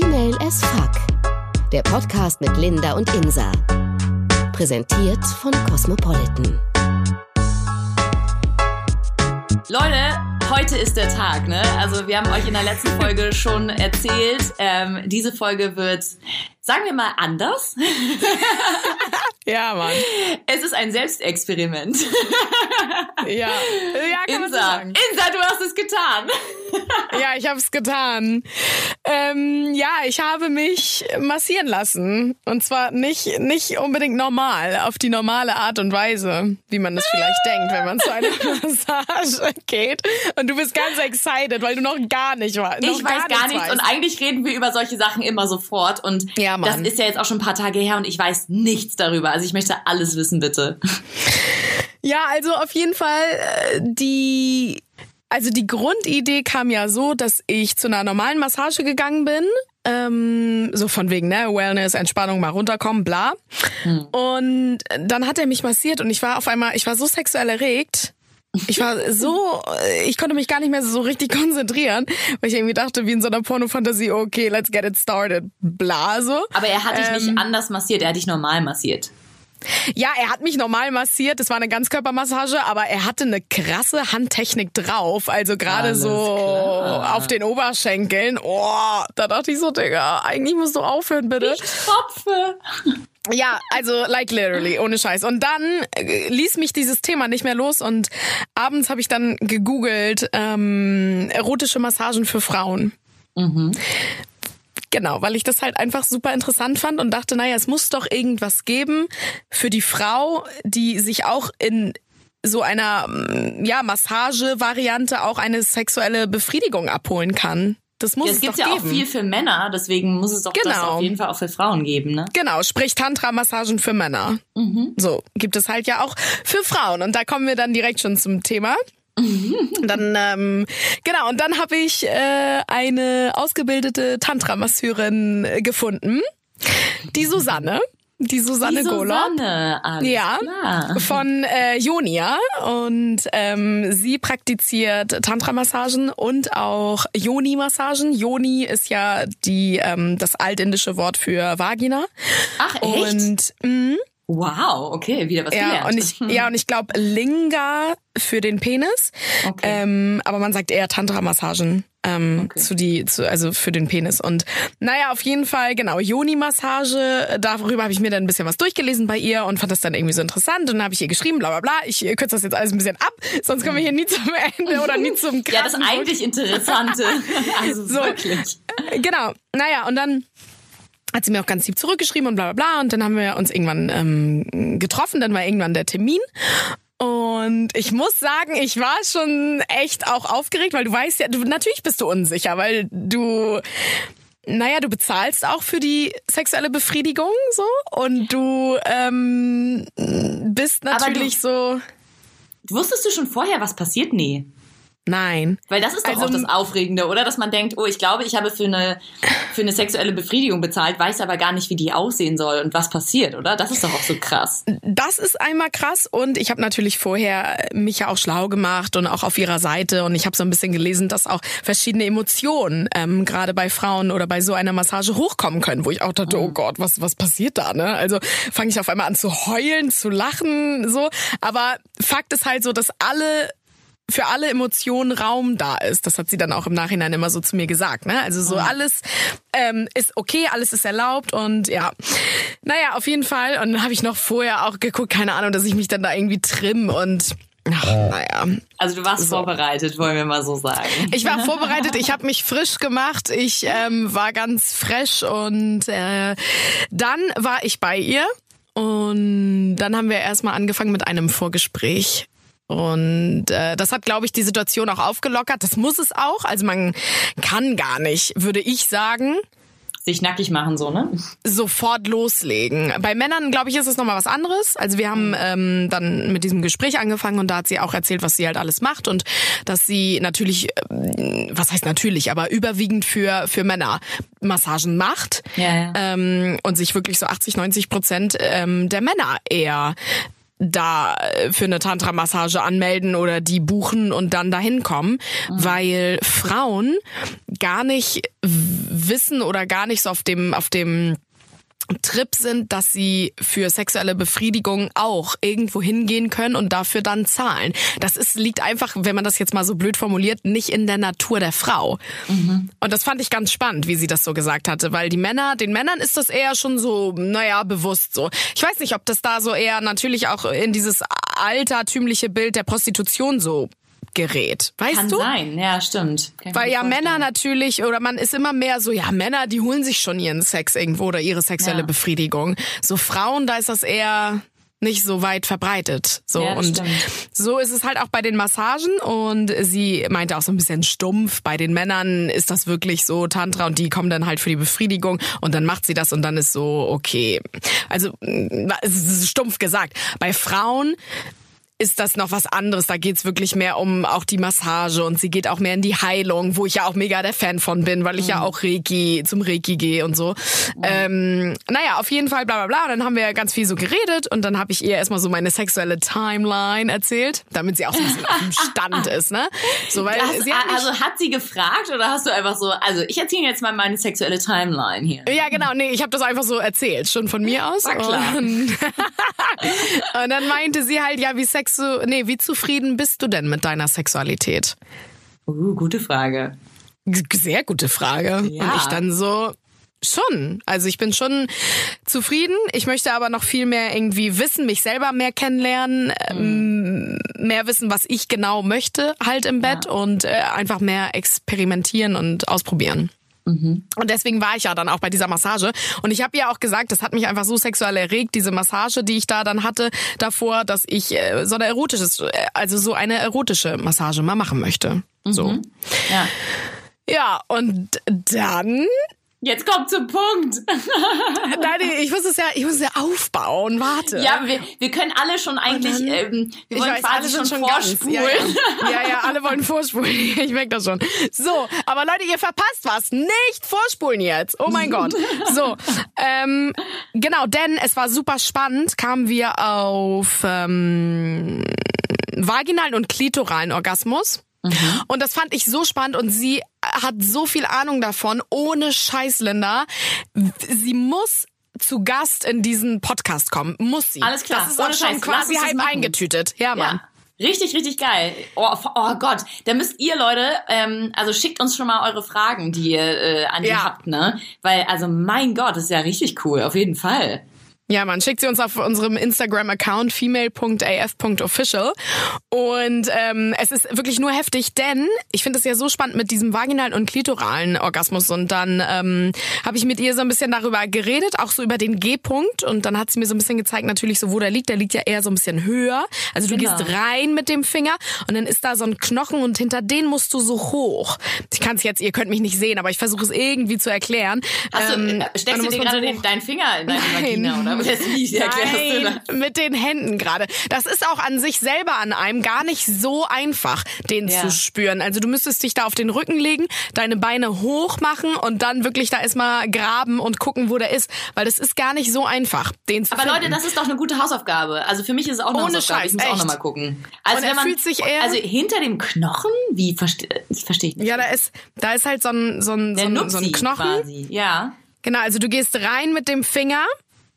Female as Fuck. Der Podcast mit Linda und Insa. Präsentiert von Cosmopolitan. Leute, heute ist der Tag, ne? Also wir haben euch in der letzten Folge schon erzählt, ähm, diese Folge wird, sagen wir mal, anders. Ja, Mann. Es ist ein Selbstexperiment. Ja, ja kann Insa, sagen. Insa, du hast es getan. Ja, ich habe es getan. Ähm, ja, ich habe mich massieren lassen. Und zwar nicht, nicht unbedingt normal, auf die normale Art und Weise, wie man es vielleicht denkt, wenn man zu einer Massage geht. Und du bist ganz excited, weil du noch gar nicht weißt. Ich weiß gar nichts und eigentlich reden wir über solche Sachen immer sofort und Ja, das Mann. ist ja jetzt auch schon ein paar Tage her und ich weiß nichts darüber. Also ich möchte alles wissen, bitte. Ja, also auf jeden Fall äh, die also die Grundidee kam ja so, dass ich zu einer normalen Massage gegangen bin. Ähm, so von wegen, ne, Wellness, Entspannung, mal runterkommen, bla. Und dann hat er mich massiert und ich war auf einmal, ich war so sexuell erregt. Ich war so, ich konnte mich gar nicht mehr so richtig konzentrieren, weil ich irgendwie dachte, wie in so einer Pornofantasie, okay, let's get it started, bla, so. Aber er hat dich Ähm. nicht anders massiert, er hat dich normal massiert. Ja, er hat mich normal massiert. Das war eine Ganzkörpermassage, aber er hatte eine krasse Handtechnik drauf. Also gerade so klar. auf den Oberschenkeln. Oh, da dachte ich so, Digga, eigentlich musst du aufhören, bitte. Tropfe. Ja, also like literally, ohne Scheiß. Und dann äh, ließ mich dieses Thema nicht mehr los und abends habe ich dann gegoogelt ähm, erotische Massagen für Frauen. Genau, weil ich das halt einfach super interessant fand und dachte, naja, es muss doch irgendwas geben für die Frau, die sich auch in so einer mm, ja, Massage-Variante auch eine sexuelle Befriedigung abholen kann. Das muss Ja, es es gibt ja geben. auch viel für Männer, deswegen muss es doch das Genau. auf jeden Fall auch für Frauen geben, ne? Genau, sprich Tantra-Massagen für Männer. So, gibt es halt ja auch für Frauen. Und da kommen wir dann direkt schon zum Thema. dann ähm, genau und dann habe ich äh, eine ausgebildete Tantra-Masseurin äh, gefunden, die Susanne, die Susanne Die Golob. Susanne, alles Ja, klar. von äh, Jonia und ähm, sie praktiziert Tantra-Massagen und auch Yoni-Massagen. Yoni ist ja die ähm, das altindische Wort für Vagina. Ach, echt? Und mh, wow, okay, wieder was ja, gelernt. und ich ja und ich glaube Linga für den Penis. Okay. Ähm, aber man sagt eher Tantra-Massagen. Ähm, Okay. zu die zu, also für den Penis und naja auf jeden Fall genau Yoni Massage darüber habe ich mir dann ein bisschen was durchgelesen bei ihr und fand das dann irgendwie so interessant und dann habe ich ihr geschrieben bla bla bla ich äh, kürze das jetzt alles ein bisschen ab sonst kommen wir hier nie zum Ende oder nie zum ja, das krassen eigentlich Interessante. Also So. wirklich. Genau. Naja, und dann hat sie mir auch ganz lieb zurückgeschrieben und bla bla bla. Und dann haben wir uns irgendwann ähm, getroffen, dann war irgendwann der Termin. Und ich muss sagen, ich war schon echt auch aufgeregt, weil du weißt ja, du, natürlich bist du unsicher, weil du, naja, du bezahlst auch für die sexuelle Befriedigung so und du ähm, bist Aber du- natürlich so, Wusstest du schon vorher, was passiert? Nee. Nein. Weil das ist doch Also- auch das Aufregende, oder? Dass man denkt, oh, ich glaube, ich habe für eine, für eine sexuelle Befriedigung bezahlt, weiß aber gar nicht, wie die aussehen soll und was passiert, oder? Das ist doch auch so krass. Das ist einmal krass und ich habe natürlich vorher mich ja auch schlau gemacht und auch auf ihrer Seite und ich habe so ein bisschen gelesen, dass auch verschiedene Emotionen ähm, gerade bei Frauen oder bei so einer Massage hochkommen können, wo ich auch dachte, oh Gott, was was passiert da? Ne? Also fange ich auf einmal an zu heulen, zu lachen, so. Aber Fakt ist halt so, dass alle für alle Emotionen Raum da ist. Das hat sie dann auch im Nachhinein immer so zu mir gesagt. Ne? Also so alles ähm, ist okay, alles ist erlaubt und ja. Naja, auf jeden Fall. Und dann habe ich noch vorher auch geguckt, keine Ahnung, dass ich mich dann da irgendwie trimm und ach, naja. Also du warst vorbereitet, wollen wir mal so sagen. Ich war vorbereitet, ich habe mich frisch gemacht, ich ähm, war ganz fresh und äh, dann war ich bei ihr und dann haben wir erstmal angefangen mit einem Vorgespräch. Und äh, das hat, glaube ich, die Situation auch aufgelockert. Das muss es auch. Also man kann gar nicht, würde ich sagen, Sich nackig machen, so, ne? sofort loslegen. Bei Männern, glaube ich, ist es nochmal was anderes. Also wir haben ähm, dann mit diesem Gespräch angefangen und da hat sie auch erzählt, was sie halt alles macht und dass sie natürlich, ähm, was heißt natürlich, aber überwiegend für, für Männer Massagen macht Ja, ja. Ähm, und sich wirklich so 80, 90 Prozent ähm, der Männer eher da äh, für eine Tantra-Massage anmelden oder die buchen und dann dahin kommen, weil Frauen gar nicht wissen oder gar nicht so auf dem, auf dem Trip sind, dass sie für sexuelle Befriedigung auch irgendwo hingehen können und dafür dann zahlen. Das ist, liegt einfach, wenn man das jetzt mal so blöd formuliert, nicht in der Natur der Frau. Mhm. Und das fand ich ganz spannend, wie sie das so gesagt hatte, weil die Männer, den Männern ist das eher schon so, naja, bewusst so. Ich weiß nicht, ob das da so eher natürlich auch in dieses altertümliche Bild der Prostitution so gerät. Weißt Kann du? sein, ja, stimmt. Kann Weil ja Männer natürlich, oder man ist immer mehr so, ja, Männer, die holen sich schon ihren Sex irgendwo oder ihre sexuelle Ja. Befriedigung. So Frauen, da ist das eher nicht so weit verbreitet. So Ja, und stimmt. so ist es halt auch bei den Massagen und sie meinte auch so ein bisschen stumpf. Bei den Männern ist das wirklich so Tantra und die kommen dann halt für die Befriedigung und dann macht sie das und dann ist so okay. Also mm, es ist stumpf gesagt. Bei Frauen ist das noch was anderes. Da geht's wirklich mehr um auch die Massage und sie geht auch mehr in die Heilung, wo ich ja auch mega der Fan von bin, weil ich ja auch Reiki zum Reiki gehe und so. Ähm, naja, auf jeden Fall bla bla bla. Und dann haben wir ganz viel so geredet und dann habe ich ihr erstmal so meine sexuelle Timeline erzählt, damit sie auch so ein bisschen auf dem Stand ist, ne? So, weil Hast, sie hat also hat sie gefragt oder hast du einfach so, also ich erzähle jetzt mal meine sexuelle Timeline hier. Ja, genau, nee, ich habe das einfach so erzählt, schon von mir aus. War klar. Und, und dann meinte sie halt, ja, wie sexu nee, wie zufrieden bist du denn mit deiner Sexualität? Uh, gute Frage. Sehr gute Frage. Ja. Und ich dann so, schon. Also ich bin schon zufrieden. Ich möchte aber noch viel mehr irgendwie wissen, mich selber mehr kennenlernen, ähm, mehr wissen, was ich genau möchte halt im Bett und äh, einfach mehr experimentieren und ausprobieren. Und deswegen war ich ja dann auch bei dieser Massage. Und ich habe ihr auch gesagt, das hat mich einfach so sexuell erregt, diese Massage, die ich da dann hatte davor, dass ich äh, so eine erotische, also so eine erotische Massage mal machen möchte. So. Ja. Ja, und dann Jetzt kommt zum Punkt. Nein, ich muss es ja, ich muss es ja aufbauen. Warte. Ja, wir, wir können alle schon eigentlich, dann- ähm, wir wollen weiß, quasi schon schon vorspulen. Ja, ja. ja, ja, alle wollen vorspulen. Ich merke das schon. So, aber Leute, ihr verpasst was. Nicht vorspulen jetzt. Oh mein Gott. So, ähm, genau, denn es war super spannend, kamen wir auf ähm, vaginalen und klitoralen Orgasmus. Und das fand ich so spannend und sie hat so viel Ahnung davon, ohne Scheiß, Linda. Sie muss zu Gast in diesen Podcast kommen. Muss sie. Alles klar, Das ist ohne auch schon Scheiß. Quasi halb eingetütet. Ja, Mann. Ja. Richtig, richtig geil. Oh, oh Gott, da müsst ihr Leute, ähm, also schickt uns schon mal eure Fragen, die ihr äh, an die Ja. habt, ne? Weil, also mein Gott, das ist ja richtig cool, auf jeden Fall. Ja, man schickt sie uns auf unserem Instagram-Account female.af.official. Und ähm, es ist wirklich nur heftig, denn ich finde es ja so spannend mit diesem vaginalen und klitoralen Orgasmus. Und dann ähm, habe ich mit ihr so ein bisschen darüber geredet, auch so über den G-Punkt. Und dann hat sie mir so ein bisschen gezeigt, natürlich so, wo der liegt. Der liegt ja eher so ein bisschen höher. Also du Genau. gehst rein mit dem Finger und dann ist da so ein Knochen und hinter den musst du so hoch. Ich kann es jetzt, ihr könnt mich nicht sehen, aber ich versuche es irgendwie zu erklären. Du, Ähm, äh, steckst du dir gerade den, deinen Finger in deine Nein. Vagina, oder? Das, wie erklärst du das? Nein, mit den Händen gerade. Das ist auch an sich selber an einem gar nicht so einfach, den Ja. zu spüren. Also du müsstest dich da auf den Rücken legen, deine Beine hoch machen und dann wirklich da erstmal graben und gucken, wo der ist. Weil das ist gar nicht so einfach, den zu Aber finden. Leute, das ist doch eine gute Hausaufgabe. Also für mich ist es auch eine Ohne Hausaufgabe. Scheiß, ich muss auch echt. nochmal gucken. Also Und er man, fühlt sich eher- Also hinter dem Knochen? Wie verstehe versteh ich nicht. ja, da ist, da ist halt so ein, so ein, so ein, so ein Knochen. quasi. Ja. Genau, also du gehst rein mit dem Finger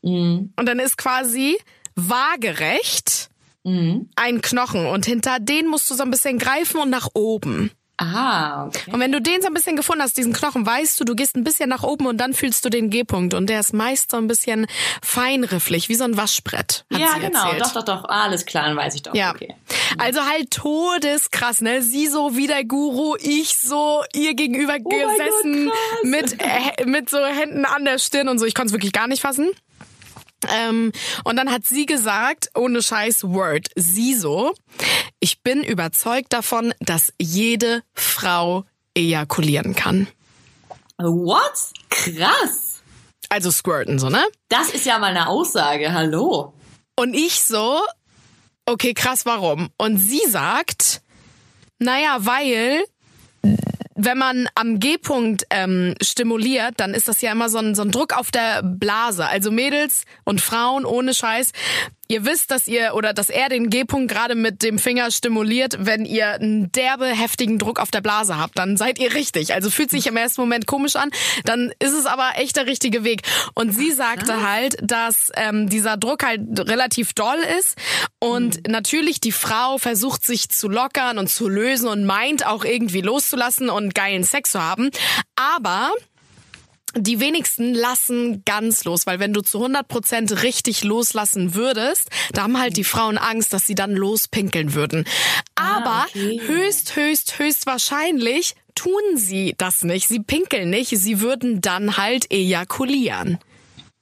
Mhm. und dann ist quasi waagerecht Mhm. ein Knochen und hinter den musst du so ein bisschen greifen und nach oben. Ah, okay. Und wenn du den so ein bisschen gefunden hast, diesen Knochen, weißt du, du gehst ein bisschen nach oben und dann fühlst du den G-Punkt und der ist meist so ein bisschen feinrifflich, wie so ein Waschbrett. Ja, genau. Erzählt. Doch, doch, doch. Alles klar, dann weiß ich doch. Ja. Okay. Also halt todeskrass, ne? Sie so wie der Guru, ich so ihr gegenüber Oh gesessen Gott, mit äh, mit so Händen an der Stirn und so. Ich konnte es wirklich gar nicht fassen. Ähm, und dann hat sie gesagt, ohne Scheiß Word, sie so, ich bin überzeugt davon, dass jede Frau ejakulieren kann. What? Krass. Also squirten, so, ne? Das ist ja mal eine Aussage. Hallo. Und ich so, okay, krass, warum? Und sie sagt, naja, weil wenn man am G-Punkt ähm, stimuliert, dann ist das ja immer so ein, so ein Druck auf der Blase. Also Mädels und Frauen ohne Scheiß. Ihr wisst, dass ihr oder dass er den G-Punkt gerade mit dem Finger stimuliert, wenn ihr einen derbe, heftigen Druck auf der Blase habt, dann seid ihr richtig. Also fühlt sich im ersten Moment komisch an, dann ist es aber echt der richtige Weg. Und sie sagte halt, dass ähm, dieser Druck halt relativ doll ist und mhm. natürlich die Frau versucht sich zu lockern und zu lösen und meint auch irgendwie loszulassen und geilen Sex zu haben. Aber die wenigsten lassen ganz los, weil wenn du zu 100 Prozent richtig loslassen würdest, da haben halt die Frauen Angst, dass sie dann lospinkeln würden. Ah, Aber ah, okay. höchst, höchst, höchst wahrscheinlich tun sie das nicht. Sie pinkeln nicht. Sie würden dann halt ejakulieren.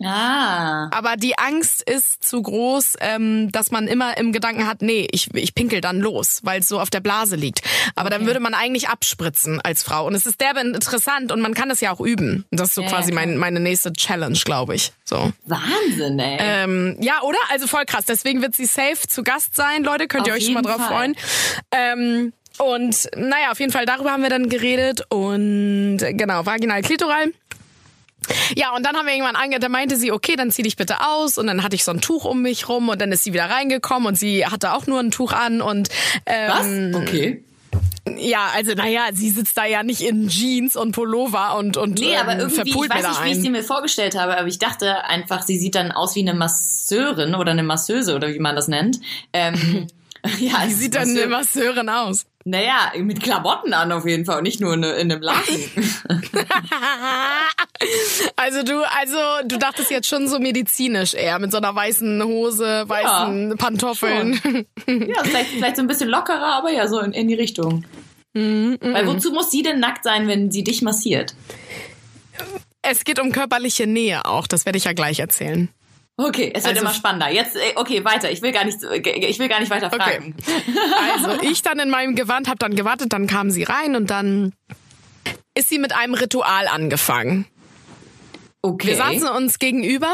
Ah. Aber die Angst ist zu groß, ähm, dass man immer im Gedanken hat, nee, ich, ich pinkel dann los, weil es so auf der Blase liegt. Aber okay. dann würde man eigentlich abspritzen als Frau. Und es ist derbe interessant und man kann das ja auch üben. Das ist so ja, quasi mein, meine nächste Challenge, glaube ich. So. Wahnsinn, ey. Ähm, ja, oder? Also voll krass. Deswegen wird sie safe zu Gast sein, Leute. Könnt auf ihr euch schon mal drauf Fall. freuen. Ähm, und naja, auf jeden Fall darüber haben wir dann geredet. Und genau, vaginal klitoral. Ja, und dann haben wir irgendwann angehört, da meinte sie, okay, dann zieh dich bitte aus. Und dann hatte ich so ein Tuch um mich rum und dann ist sie wieder reingekommen und sie hatte auch nur ein Tuch an und ähm, Was? Okay. Ja, also naja, sie sitzt da ja nicht in Jeans und Pullover und und Nee, aber ähm, irgendwie, ich weiß nicht, wie ich sie mir vorgestellt habe, aber ich dachte einfach, sie sieht dann aus wie eine Masseurin oder eine Masseuse oder wie man das nennt. Ähm, ja, wie sieht dann eine Masseurin aus? Naja, mit Klamotten an auf jeden Fall und nicht nur in, in einem Lachen. also du, also du dachtest jetzt schon so medizinisch eher mit so einer weißen Hose, weißen ja, Pantoffeln. Schon. Ja, vielleicht, vielleicht so ein bisschen lockerer, aber ja, so in, in die Richtung. Mhm, Weil wozu muss sie denn nackt sein, wenn sie dich massiert? Es geht um körperliche Nähe auch, das werde ich ja gleich erzählen. Okay, es wird also, immer spannender. Jetzt, äh, okay, weiter. Ich will gar nicht, ich will gar nicht weiter fragen. Okay. Also ich dann in meinem Gewand habe dann gewartet, dann kam sie rein und dann ist sie mit einem Ritual angefangen. Okay. Wir saßen uns gegenüber.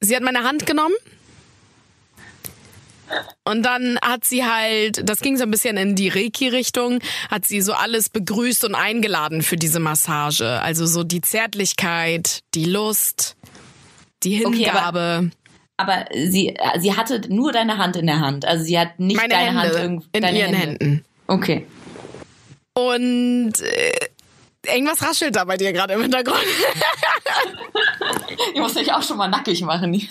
Sie hat meine Hand genommen. Und dann hat sie halt, das ging so ein bisschen in die Reiki-Richtung, hat sie so alles begrüßt und eingeladen für diese Massage. Also so die Zärtlichkeit, die Lust, die Hingabe. Okay, aber, aber, sie, sie hatte nur deine Hand in der Hand. Also sie hat nicht Meine deine Hände Hand irgendwo. In ihren Hände. Händen. Okay. Und äh, irgendwas raschelt da bei dir gerade im Hintergrund. ich muss dich auch schon mal nackig machen.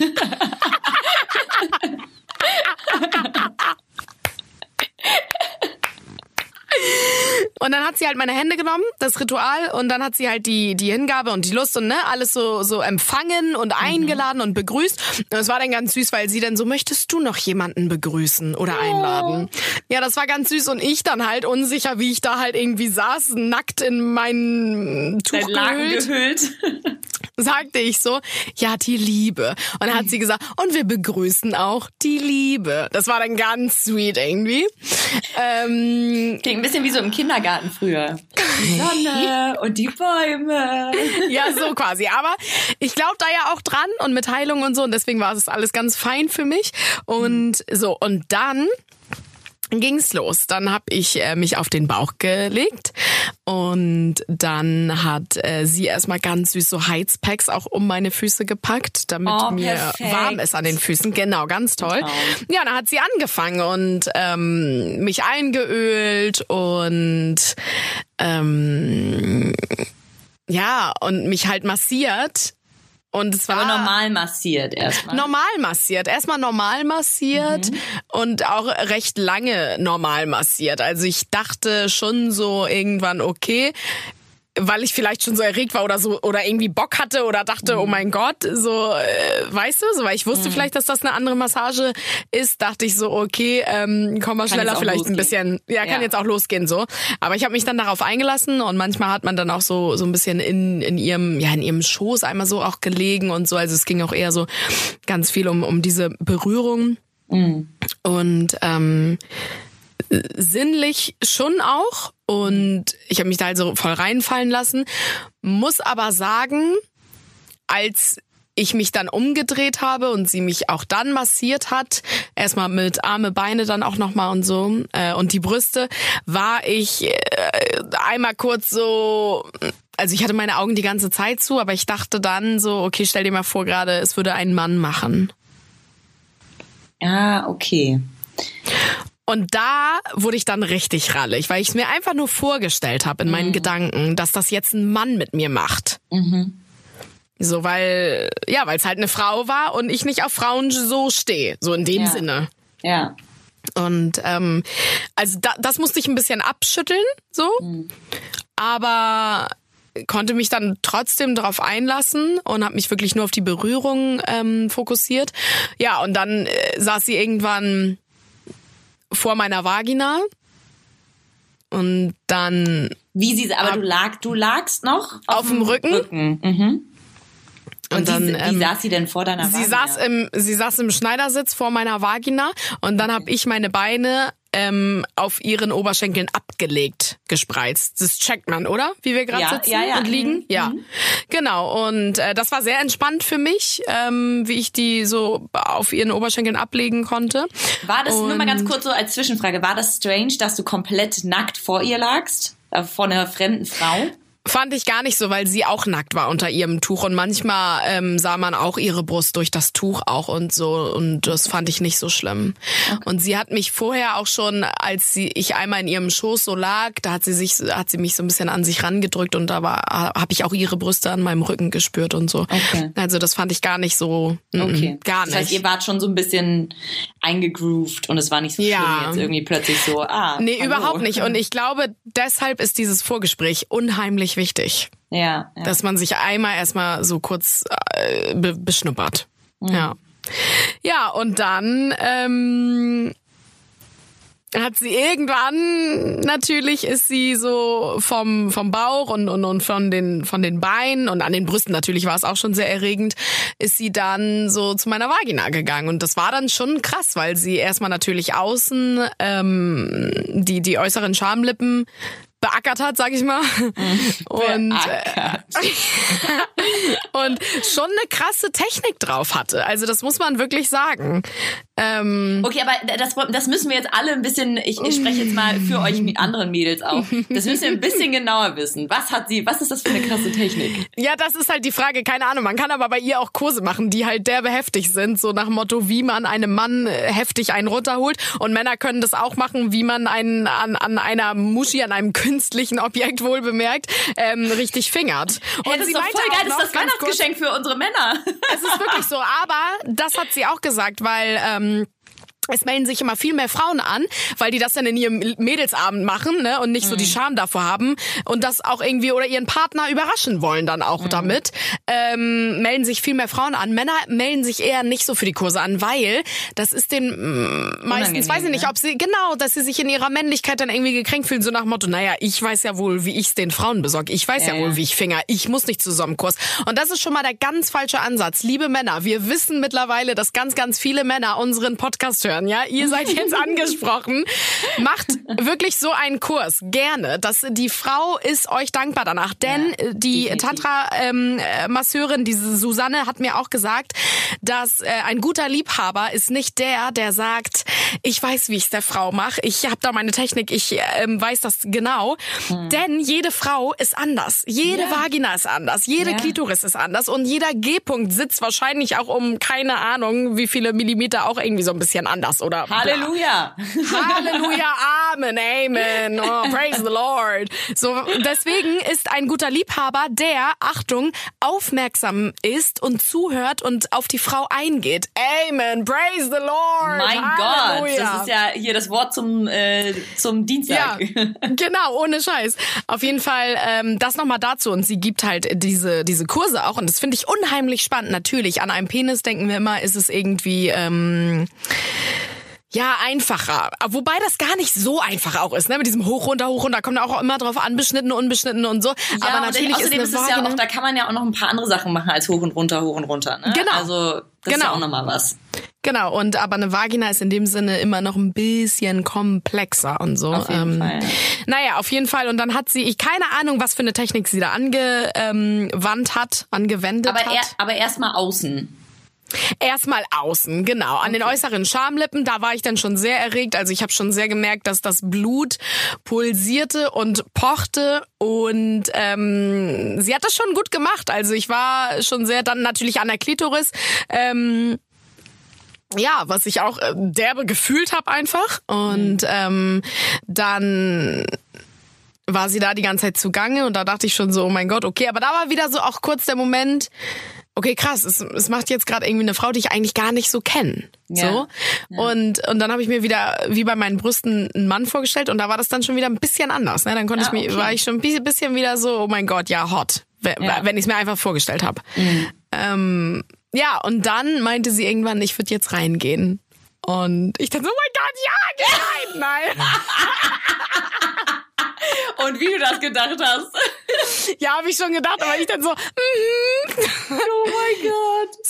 Und dann hat sie halt meine Hände genommen, das Ritual, und dann hat sie halt die, die Hingabe und die Lust und ne, alles so, so empfangen und mhm. eingeladen mhm. und begrüßt. Und es war dann ganz süß, weil sie dann so, möchtest du noch jemanden begrüßen oder oh. einladen? Ja, das war ganz süß und ich dann halt unsicher, wie ich da halt irgendwie saß, nackt in meinen Tuch gehüllt. gehüllt. sagte ich so, ja, die Liebe. Und dann hat sie gesagt, und wir begrüßen auch die Liebe. Das war dann ganz sweet irgendwie. Ähm, Klingt bisschen wie so im Kindergarten früher. Die Sonne und die Bäume. Ja, so quasi. Aber ich glaube da ja auch dran und mit Heilung und so. Und deswegen war es alles ganz fein für mich. Und so, und dann ging's los. Dann habe ich äh, mich auf den Bauch gelegt und dann hat äh, sie erstmal ganz süß so Heizpacks auch um meine Füße gepackt, damit oh, mir warm ist an den Füßen. Genau, ganz toll. Ja, dann hat sie angefangen und ähm, mich eingeölt und ähm, ja und mich halt massiert und es war Aber normal massiert erstmal. Normal massiert. Erstmal normal massiert mhm. und auch recht lange normal massiert. Also ich dachte schon so irgendwann, okay, weil ich vielleicht schon so erregt war oder so oder irgendwie Bock hatte oder dachte, oh mhm. oh mein Gott, so äh, weißt du, so weil ich wusste mhm. vielleicht, dass das eine andere Massage ist, dachte ich so, okay, ähm, komm mal schneller vielleicht losgehen. ein bisschen, ja, kann ja. jetzt auch losgehen so. Aber ich habe mich dann darauf eingelassen und manchmal hat man dann auch so so ein bisschen in in ihrem ja in ihrem Schoß einmal so auch gelegen und so, also es ging auch eher so ganz viel um um diese Berührung mhm. und ähm, sinnlich schon auch und ich habe mich da also voll reinfallen lassen, muss aber sagen, als ich mich dann umgedreht habe und sie mich auch dann massiert hat, erstmal mit Arme, Beine dann auch nochmal und so äh, und die Brüste, war ich äh, einmal kurz so, also ich hatte meine Augen die ganze Zeit zu, aber ich dachte dann so, okay, stell dir mal vor gerade, es würde ein Mann machen. Ah, okay. Und da wurde ich dann richtig rallig, weil ich es mir einfach nur vorgestellt habe in meinen Mhm. Gedanken, dass das jetzt ein Mann mit mir macht. So, weil, ja, weil es halt eine Frau war und ich nicht auf Frauen so stehe, so in dem Ja. Sinne. Ja. Und ähm, also da, das musste ich ein bisschen abschütteln, so. Aber konnte mich dann trotzdem darauf einlassen und habe mich wirklich nur auf die Berührung ähm, fokussiert. Ja, und dann äh, saß sie irgendwann vor meiner Vagina und dann Wie sie, aber du lag, du lagst noch auf dem Rücken. Rücken. Mhm. Und, Und dann, sie, wie ähm, saß sie denn vor deiner Sie Vagina? saß im, sie saß im Schneidersitz vor meiner Vagina und dann habe ich meine Beine ähm, auf ihren Oberschenkeln abgelegt, gespreizt. Das checkt man, oder? Wie wir gerade Ja, sitzen ja, ja. und liegen. Mhm. Ja, genau. Und äh, das war sehr entspannt für mich, ähm, wie ich die so auf ihren Oberschenkeln ablegen konnte. War das, nur mal ganz Und- kurz so als Zwischenfrage, war das strange, dass du komplett nackt vor ihr lagst? Äh, Vor einer fremden Frau? Fand ich gar nicht so, weil sie auch nackt war unter ihrem Tuch und manchmal ähm, sah man auch ihre Brust durch das Tuch auch und so und das fand ich nicht so schlimm. Und sie hat mich vorher auch schon, als sie ich einmal in ihrem Schoß so lag, da hat sie sich hat sie mich so ein bisschen an sich rangedrückt und da war habe ich auch ihre Brüste an meinem Rücken gespürt und so. Okay. Also das fand ich gar nicht so mm, Okay. gar Das nicht. heißt, ihr wart schon so ein bisschen eingegroovt und es war nicht so Ja. schlimm jetzt irgendwie plötzlich so, ah. Nee, hallo. überhaupt nicht. Und ich glaube, deshalb ist dieses Vorgespräch unheimlich wichtig. Ja, ja. dass man sich einmal erstmal so kurz äh, be beschnuppert. Ja. Ja, und dann ähm, hat sie irgendwann natürlich ist sie so vom vom Bauch und und, und von den von den Beinen und an den Brüsten natürlich war es auch schon sehr erregend ist sie dann so zu meiner Vagina gegangen und das war dann schon krass weil sie erstmal natürlich außen ähm, die die äußeren Schamlippen beackert hat, sag ich mal. Und, äh, und schon eine krasse Technik drauf hatte. Also das muss man wirklich sagen. Ähm, Okay, aber das, das müssen wir jetzt alle ein bisschen, ich, ich spreche jetzt mal für euch mit anderen Mädels auch. Das müssen wir ein bisschen genauer wissen. Was hat sie, was ist das für eine krasse Technik? ja, das ist halt die Frage, keine Ahnung. Man kann aber bei ihr auch Kurse machen, die halt derbe heftig sind. So nach Motto, wie man einem Mann äh, heftig einen runterholt. Und Männer können das auch machen, wie man einen an, an einer Muschi, an einem künstlichen Objekt wohl bemerkt, ähm, richtig fingert. Und Hey, das sie ist doch voll geil, das ist das Weihnachtsgeschenk für unsere Männer. Es ist wirklich so, aber das hat sie auch gesagt, weil ähm, Ähm, es melden sich immer viel mehr Frauen an, weil die das dann in ihrem Mädelsabend machen ne, und nicht so die Scham davor haben und das auch irgendwie oder ihren Partner überraschen wollen dann auch damit. Ähm, melden sich viel mehr Frauen an. Männer melden sich eher nicht so für die Kurse an, weil das ist den mm, meistens, weiß ich nicht, ne? ob sie, genau, dass sie sich in ihrer Männlichkeit dann irgendwie gekränkt fühlen, so nach dem Motto, naja, ich weiß ja wohl, wie ich es den Frauen besorge. Ich weiß ja, Ja, wohl, ja. wie ich finger. Ich muss nicht zu so einem Kurs. Und das ist schon mal der ganz falsche Ansatz. Liebe Männer, wir wissen mittlerweile, dass ganz, ganz viele Männer unseren Podcast hören. Ja, ihr seid jetzt angesprochen. Macht wirklich so einen Kurs gerne. Das, die Frau ist euch dankbar danach, denn Ja, die. Tantra-Masseurin, diese Susanne, hat mir auch gesagt, dass äh, ein guter Liebhaber ist nicht der, der sagt, ich weiß, wie ich es der Frau mache, ich habe da meine Technik, ich ähm, weiß das genau. Denn jede Frau ist anders. Jede Hm. Ja. Vagina ist anders, jede Ja. Klitoris ist anders und jeder G-Punkt sitzt wahrscheinlich auch um keine Ahnung, wie viele Millimeter auch irgendwie so ein bisschen anders oder bla. Halleluja. Halleluja, Amen, Amen, oh, praise the Lord. So, deswegen ist ein guter Liebhaber, der, Achtung, aufmerksam ist und zuhört und auf die Frau eingeht. Amen, praise the Lord. Mein Gott, Halleluja. das ist ja hier das Wort zum, äh, zum Ja, Dienstag. genau, ohne Scheiß. Auf jeden Fall ähm, das nochmal dazu. Und sie gibt halt diese, diese Kurse auch. Und das finde ich unheimlich spannend. Natürlich, an einem Penis denken wir immer, ist es irgendwie... Ähm, ja, einfacher. Wobei das gar nicht so einfach auch ist, ne? Mit diesem hoch, runter, hoch, runter. Kommt auch immer drauf an, beschnitten, unbeschnitten und so. Ja, Aber natürlich ist eine ist es ja auch, da kann man ja auch noch ein paar andere Sachen machen als hoch und runter, hoch und runter. Ne? Genau. Also das ist Genau. ja auch nochmal was. Genau, und aber eine Vagina ist in dem Sinne immer noch ein bisschen komplexer und so. Auf jeden Fall. Naja, auf jeden Fall. Und dann hat sie, ich keine Ahnung, was für eine Technik sie da angewandt ähm, hat, angewendet Aber, hat. er, aber erstmal außen. Erstmal außen, genau. An den äußeren Schamlippen, da war ich dann schon sehr erregt. Also ich habe schon sehr gemerkt, dass das Blut pulsierte und pochte. Und ähm, sie hat das schon gut gemacht. Also ich war schon sehr dann natürlich an der Klitoris. Ähm, ja, was ich auch äh, derbe gefühlt habe einfach. Und ähm, dann war sie da die ganze Zeit zugange und da dachte ich schon so, oh mein Gott, okay, aber da war wieder so auch kurz der Moment, okay, krass, es, es macht jetzt gerade irgendwie eine Frau, die ich eigentlich gar nicht so kenne. Ja. So. Ja. Und, und dann habe ich mir wieder, wie bei meinen Brüsten, einen Mann vorgestellt und da war das dann schon wieder ein bisschen anders. Ne? Dann konnte Ah, ich mir, okay. war ich schon ein bisschen- wieder so, oh mein Gott, ja, hot. Wenn, Ja. Mhm. wenn ich es mir einfach vorgestellt habe. Ähm, ja, und dann meinte sie irgendwann, ich würde jetzt reingehen. Und ich so, oh mein Gott, ja, geh rein. Nein. Und wie du das gedacht hast. Ja, habe ich schon gedacht, aber ich dann so, mhm. Mein Gott.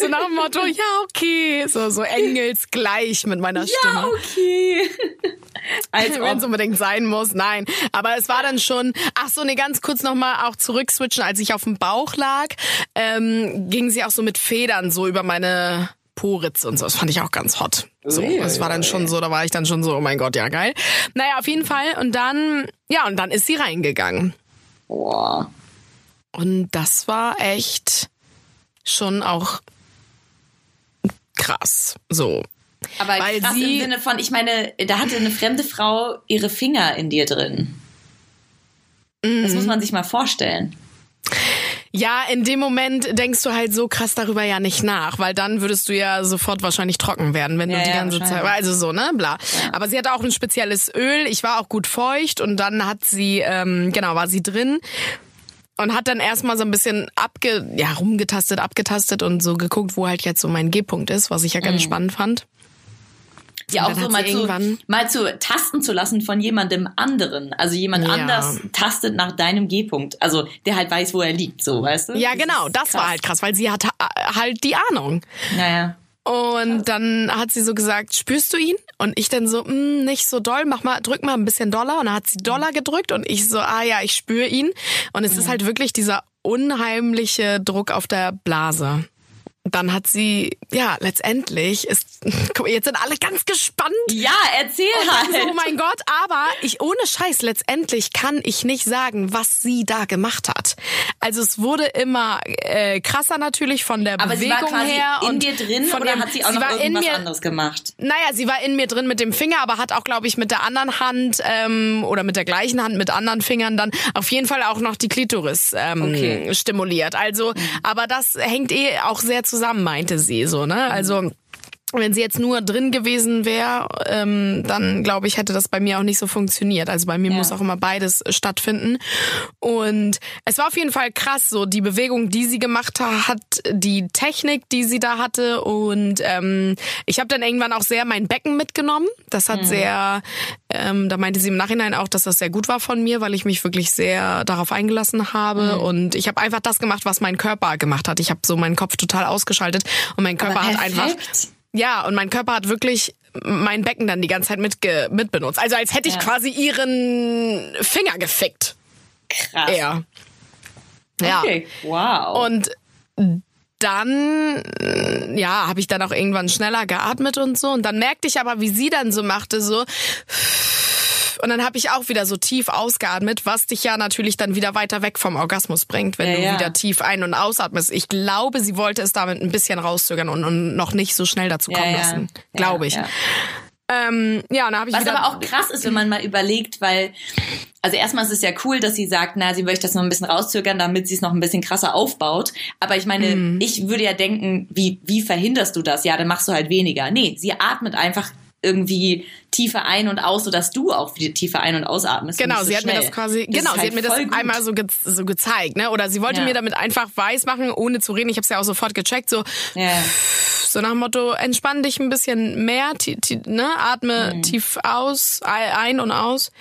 So nach dem Motto, ja, okay. So, so engelsgleich mit meiner Stimme. Ja, okay. Als Wenn es unbedingt sein muss, nein. Aber es war dann schon, ach so, ne, ganz kurz nochmal auch zurückswitchen, als ich auf dem Bauch lag, ähm, ging sie auch so mit Federn so über meine Poritz und so. Das fand ich auch ganz hot. So, das war dann schon so, da war ich dann schon so, oh mein Gott, ja geil. Naja, auf jeden Fall. Und dann, ja, und dann ist sie reingegangen. Boah. Und das war echt schon auch krass. So. Aber Weil krass sie- im Sinne von, ich meine, da hatte eine fremde Frau ihre Finger in dir drin. Das Mhm. muss man sich mal vorstellen. Ja, in dem Moment denkst du halt so krass darüber ja nicht nach, weil dann würdest du ja sofort wahrscheinlich trocken werden, wenn Ja, du die ja, ganze Zeit, also so, ne, bla. Aber sie hatte auch ein spezielles Öl, ich war auch gut feucht und dann hat sie, ähm, genau, war sie drin und hat dann erstmal so ein bisschen abge, ja, rumgetastet, abgetastet und so geguckt, wo halt jetzt so mein G-Punkt ist, was ich ja ganz spannend fand. Ja, auch so mal zu, mal zu tasten zu lassen von jemandem anderen. Also jemand Ja. anders tastet nach deinem G-Punkt. Also der halt weiß, wo er liegt, so, weißt du? Ja, Das genau, das war krass. halt krass, weil sie hat ha- halt die Ahnung. Naja. Und dann hat sie so gesagt, spürst du ihn? Und ich dann so, "Mm, nicht so doll, mach mal, drück mal ein bisschen doller. Und dann hat sie doller gedrückt und ich so, ah ja, ich spüre ihn. Und es ist halt wirklich dieser unheimliche Druck auf der Blase. Dann hat sie, ja, letztendlich ist, guck mal, jetzt sind alle ganz gespannt. Ja, erzähl halt. dann so, oh mein Gott, aber ich ohne Scheiß, letztendlich kann ich nicht sagen, was sie da gemacht hat. Also es wurde immer äh, krasser natürlich von der Aber sie Bewegung war quasi her. in und dir drin von oder dem- hat sie auch noch war in irgendwas mir, anderes gemacht? Naja, sie war in mir drin mit dem Finger, aber hat auch, glaube ich, mit der anderen Hand ähm, oder mit der gleichen Hand, mit anderen Fingern dann auf jeden Fall auch noch die Klitoris ähm, Okay. stimuliert. Also, aber das hängt eh auch sehr zusammen, meinte sie so, ne? Also wenn sie jetzt nur drin gewesen wäre, ähm, dann glaube ich, hätte das bei mir auch nicht so funktioniert. Also bei mir Ja. muss auch immer beides äh, stattfinden. Und es war auf jeden Fall krass, so die Bewegung, die sie gemacht ha- hat, die Technik, die sie da hatte. Und ähm, ich habe dann irgendwann auch sehr mein Becken mitgenommen. Das Mhm. hat sehr, ähm, da meinte sie im Nachhinein auch, dass das sehr gut war von mir, weil ich mich wirklich sehr darauf eingelassen habe. Mhm. Und ich habe einfach das gemacht, was mein Körper gemacht hat. Ich habe so meinen Kopf total ausgeschaltet und mein Körper hat einfach. Ja, und mein Körper hat wirklich mein Becken dann die ganze Zeit mitge mitbenutzt. Also als hätte ich Ja. quasi ihren Finger gefickt. Krass. Eher. Ja. Okay. Wow. Und dann, ja, habe ich dann auch irgendwann schneller geatmet und so. Und dann merkte ich aber, wie sie dann so machte, so. Und dann habe ich auch wieder so tief ausgeatmet, was dich ja natürlich dann wieder weiter weg vom Orgasmus bringt, wenn Ja, du ja. wieder tief ein- und ausatmest. Ich glaube, sie wollte es damit ein bisschen rauszögern und, und noch nicht so schnell dazu kommen ja, lassen. Glaube ich. ja. Ähm, ja, und dann habe ich Was aber auch krass ist, wenn man mal überlegt, weil, also erstmal ist es ja cool, dass sie sagt, na, sie möchte das noch ein bisschen rauszögern, damit sie es noch ein bisschen krasser aufbaut. Aber ich meine, Mhm. ich würde ja denken, wie, wie verhinderst du das? Ja, dann machst du halt weniger. Nee, sie atmet einfach irgendwie tiefer ein und aus, sodass du auch wieder tiefer ein- und ausatmest. Genau, so sie hat mir schnell. das quasi, Das genau, sie halt hat mir das gut. einmal so, ge so gezeigt, ne? Oder sie wollte Ja. mir damit einfach weiß machen, ohne zu reden. Ich habe es ja auch sofort gecheckt, so Ja. so nach dem Motto, entspann dich ein bisschen mehr, ne? atme Mhm. tief aus, ei- ein und aus.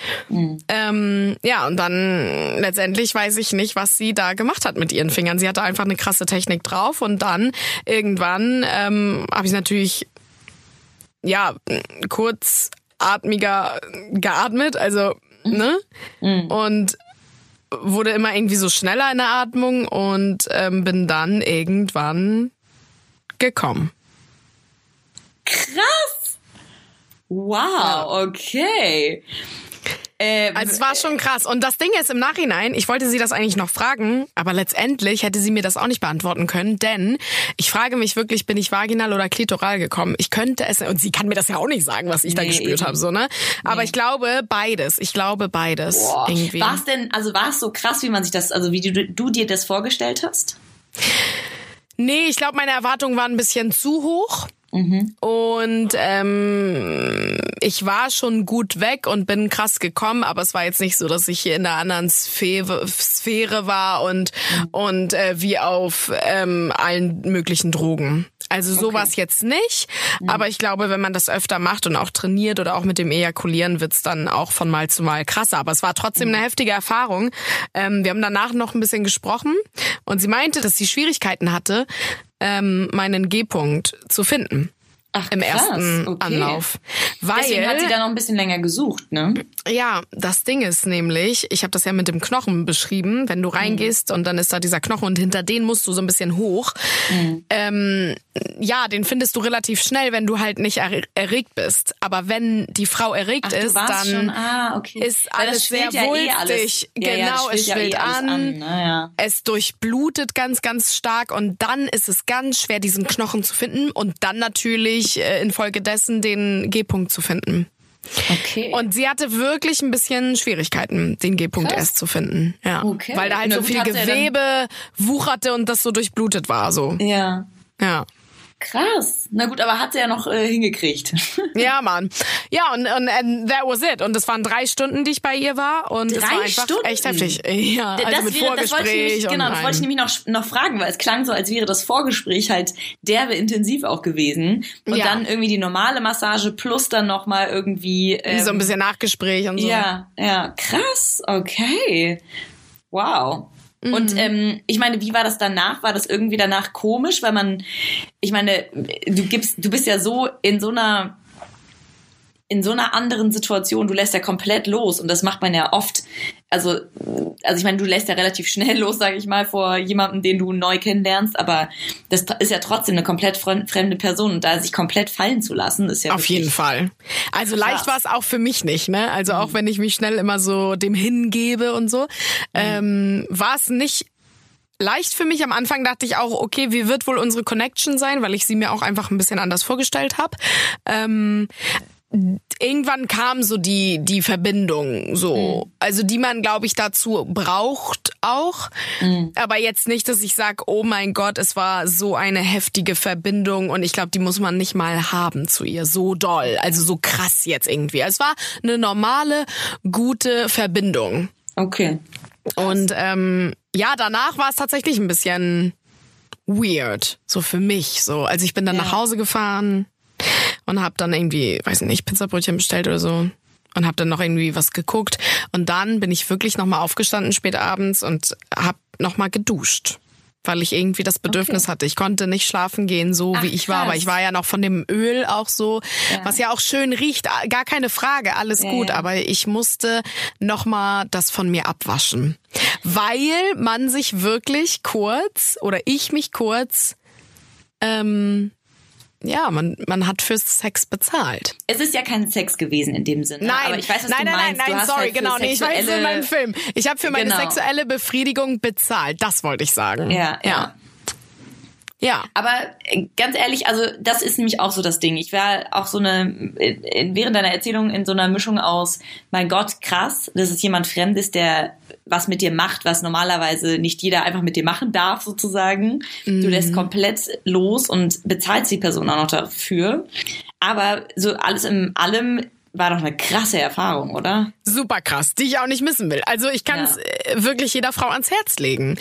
Ähm, ja, und dann letztendlich weiß ich nicht, was sie da gemacht hat mit ihren Fingern. Sie hatte einfach eine krasse Technik drauf und dann irgendwann ähm, habe ich natürlich ja kurzatmiger geatmet, also ne und wurde immer irgendwie so schneller in der Atmung und ähm, bin dann irgendwann gekommen. Krass! Wow, okay. Ähm, Also es war schon krass. Und das Ding ist im Nachhinein, ich wollte sie das eigentlich noch fragen, aber letztendlich hätte sie mir das auch nicht beantworten können, denn ich frage mich wirklich, bin ich vaginal oder klitoral gekommen? Ich könnte es, und sie kann mir das ja auch nicht sagen, was ich da Nee, gespürt eben. habe, so, ne? Aber ich glaube beides. Ich glaube beides. Irgendwie. War es denn, also war es so krass, wie man sich das, also wie du, du dir das vorgestellt hast? Nee, ich glaube, meine Erwartungen waren ein bisschen zu hoch. Und ähm, ich war schon gut weg und bin krass gekommen, aber es war jetzt nicht so, dass ich hier in der anderen Sphäre, Sphäre war und und äh, wie auf ähm, allen möglichen Drogen. Also sowas jetzt nicht, aber ich glaube, wenn man das öfter macht und auch trainiert oder auch mit dem Ejakulieren, wird's dann auch von Mal zu Mal krasser. Aber es war trotzdem eine heftige Erfahrung. Ähm, wir haben danach noch ein bisschen gesprochen. Und sie meinte, dass sie Schwierigkeiten hatte, ähm, meinen G-Punkt zu finden Ach, im krass, ersten okay. Anlauf. Weil, Deswegen hat sie da noch ein bisschen länger gesucht, ne? ja, das Ding ist nämlich, ich habe das ja mit dem Knochen beschrieben, wenn du reingehst und dann ist da dieser Knochen und hinter den musst du so ein bisschen hoch. Ähm, ja, den findest du relativ schnell, wenn du halt nicht er erregt bist. Aber wenn die Frau erregt Ach, ist, dann ah, okay. ist alles sehr ja eh wulstig. Ja, ja, genau, das es schwillt ja eh schwillt alles an. an, ne, ja. Es durchblutet ganz, ganz stark und dann ist es ganz schwer, diesen Knochen zu finden und dann natürlich äh, infolgedessen den G-Punkt zu finden. Okay. Und sie hatte wirklich ein bisschen Schwierigkeiten, den G-Punkt erst zu finden. Ja. Okay. Weil da halt Na so viel Gewebe wucherte und das so durchblutet war, so. ja. Ja. Krass. Na gut, aber hat sie ja noch äh, hingekriegt. Ja, Mann. Ja, und, und and that was it. Und das waren drei Stunden, die ich bei ihr war. Und es Drei war einfach Stunden? echt heftig. Ja, also das, mit wäre- das wollte ich Vorgespräch nämlich, genau, das wollte ich nämlich noch, noch fragen, weil es klang so, als wäre das Vorgespräch halt derbe intensiv auch gewesen. Und Ja. dann irgendwie die normale Massage plus dann nochmal irgendwie. Ähm, so ein bisschen Nachgespräch und so. Ja, ja, krass, okay. Wow. Mhm. Und ähm, ich meine, wie war das danach? War das irgendwie danach komisch? Weil man, ich meine, du gibst, du bist ja so in so einer in so einer anderen Situation, du lässt ja komplett los und das macht man ja oft. Also, also ich meine, du lässt ja relativ schnell los, sage ich mal, vor jemandem, den du neu kennenlernst, aber das ist ja trotzdem eine komplett fre- fremde Person und da sich komplett fallen zu lassen, ist ja Auf jeden Fall. Also leicht war es auch für mich nicht, ne? Also Mhm. auch wenn ich mich schnell immer so dem hingebe und so, ähm, war es nicht leicht für mich. Am Anfang dachte ich auch, okay, wie wird wohl unsere Connection sein, weil ich sie mir auch einfach ein bisschen anders vorgestellt habe. Ähm, irgendwann kam so die die Verbindung so. Also die man glaube ich dazu braucht auch. Aber jetzt nicht dass ich sag oh mein Gott es war so eine heftige Verbindung und ich glaube die muss man nicht mal haben zu ihr. So doll. Also so krass jetzt irgendwie. Es war eine normale gute Verbindung. Okay. und ähm, ja danach war es tatsächlich ein bisschen weird so für mich so. Also ich bin dann Ja. nach Hause gefahren und hab dann irgendwie, weiß nicht, Pizzabrötchen bestellt oder so und hab dann noch irgendwie was geguckt und dann bin ich wirklich nochmal aufgestanden spät abends und hab nochmal geduscht. Weil ich irgendwie das Bedürfnis hatte. Ich konnte nicht schlafen gehen, so Ach, wie ich war. Aber krass. ich war ja noch von dem Öl auch so, Ja. was ja auch schön riecht. Gar keine Frage, alles Ja, gut. ja. Aber ich musste nochmal das von mir abwaschen. Weil man sich wirklich kurz, oder ich mich kurz, ähm, ja, man, man hat fürs Sex bezahlt. Es ist ja kein Sex gewesen in dem Sinne. Nein, aber ich weiß, was nein, du nein, meinst. nein, nein, sorry, halt für genau, nee, ich weiß es in meinem Film. Ich habe für meine Genau. sexuelle Befriedigung bezahlt. Das wollte ich sagen. Ja, ja. Ja. Aber äh, ganz ehrlich, also das ist nämlich auch so das Ding. Ich war auch so eine, in, während deiner Erzählung in so einer Mischung aus, mein Gott, krass, das ist jemand Fremdes, der was mit dir macht, was normalerweise nicht jeder einfach mit dir machen darf, sozusagen. Du lässt komplett los und bezahlst die Person auch noch dafür. Aber so alles in allem war doch eine krasse Erfahrung, oder? Super krass, die ich auch nicht missen will. Also ich kann es Ja. äh, wirklich jeder Frau ans Herz legen.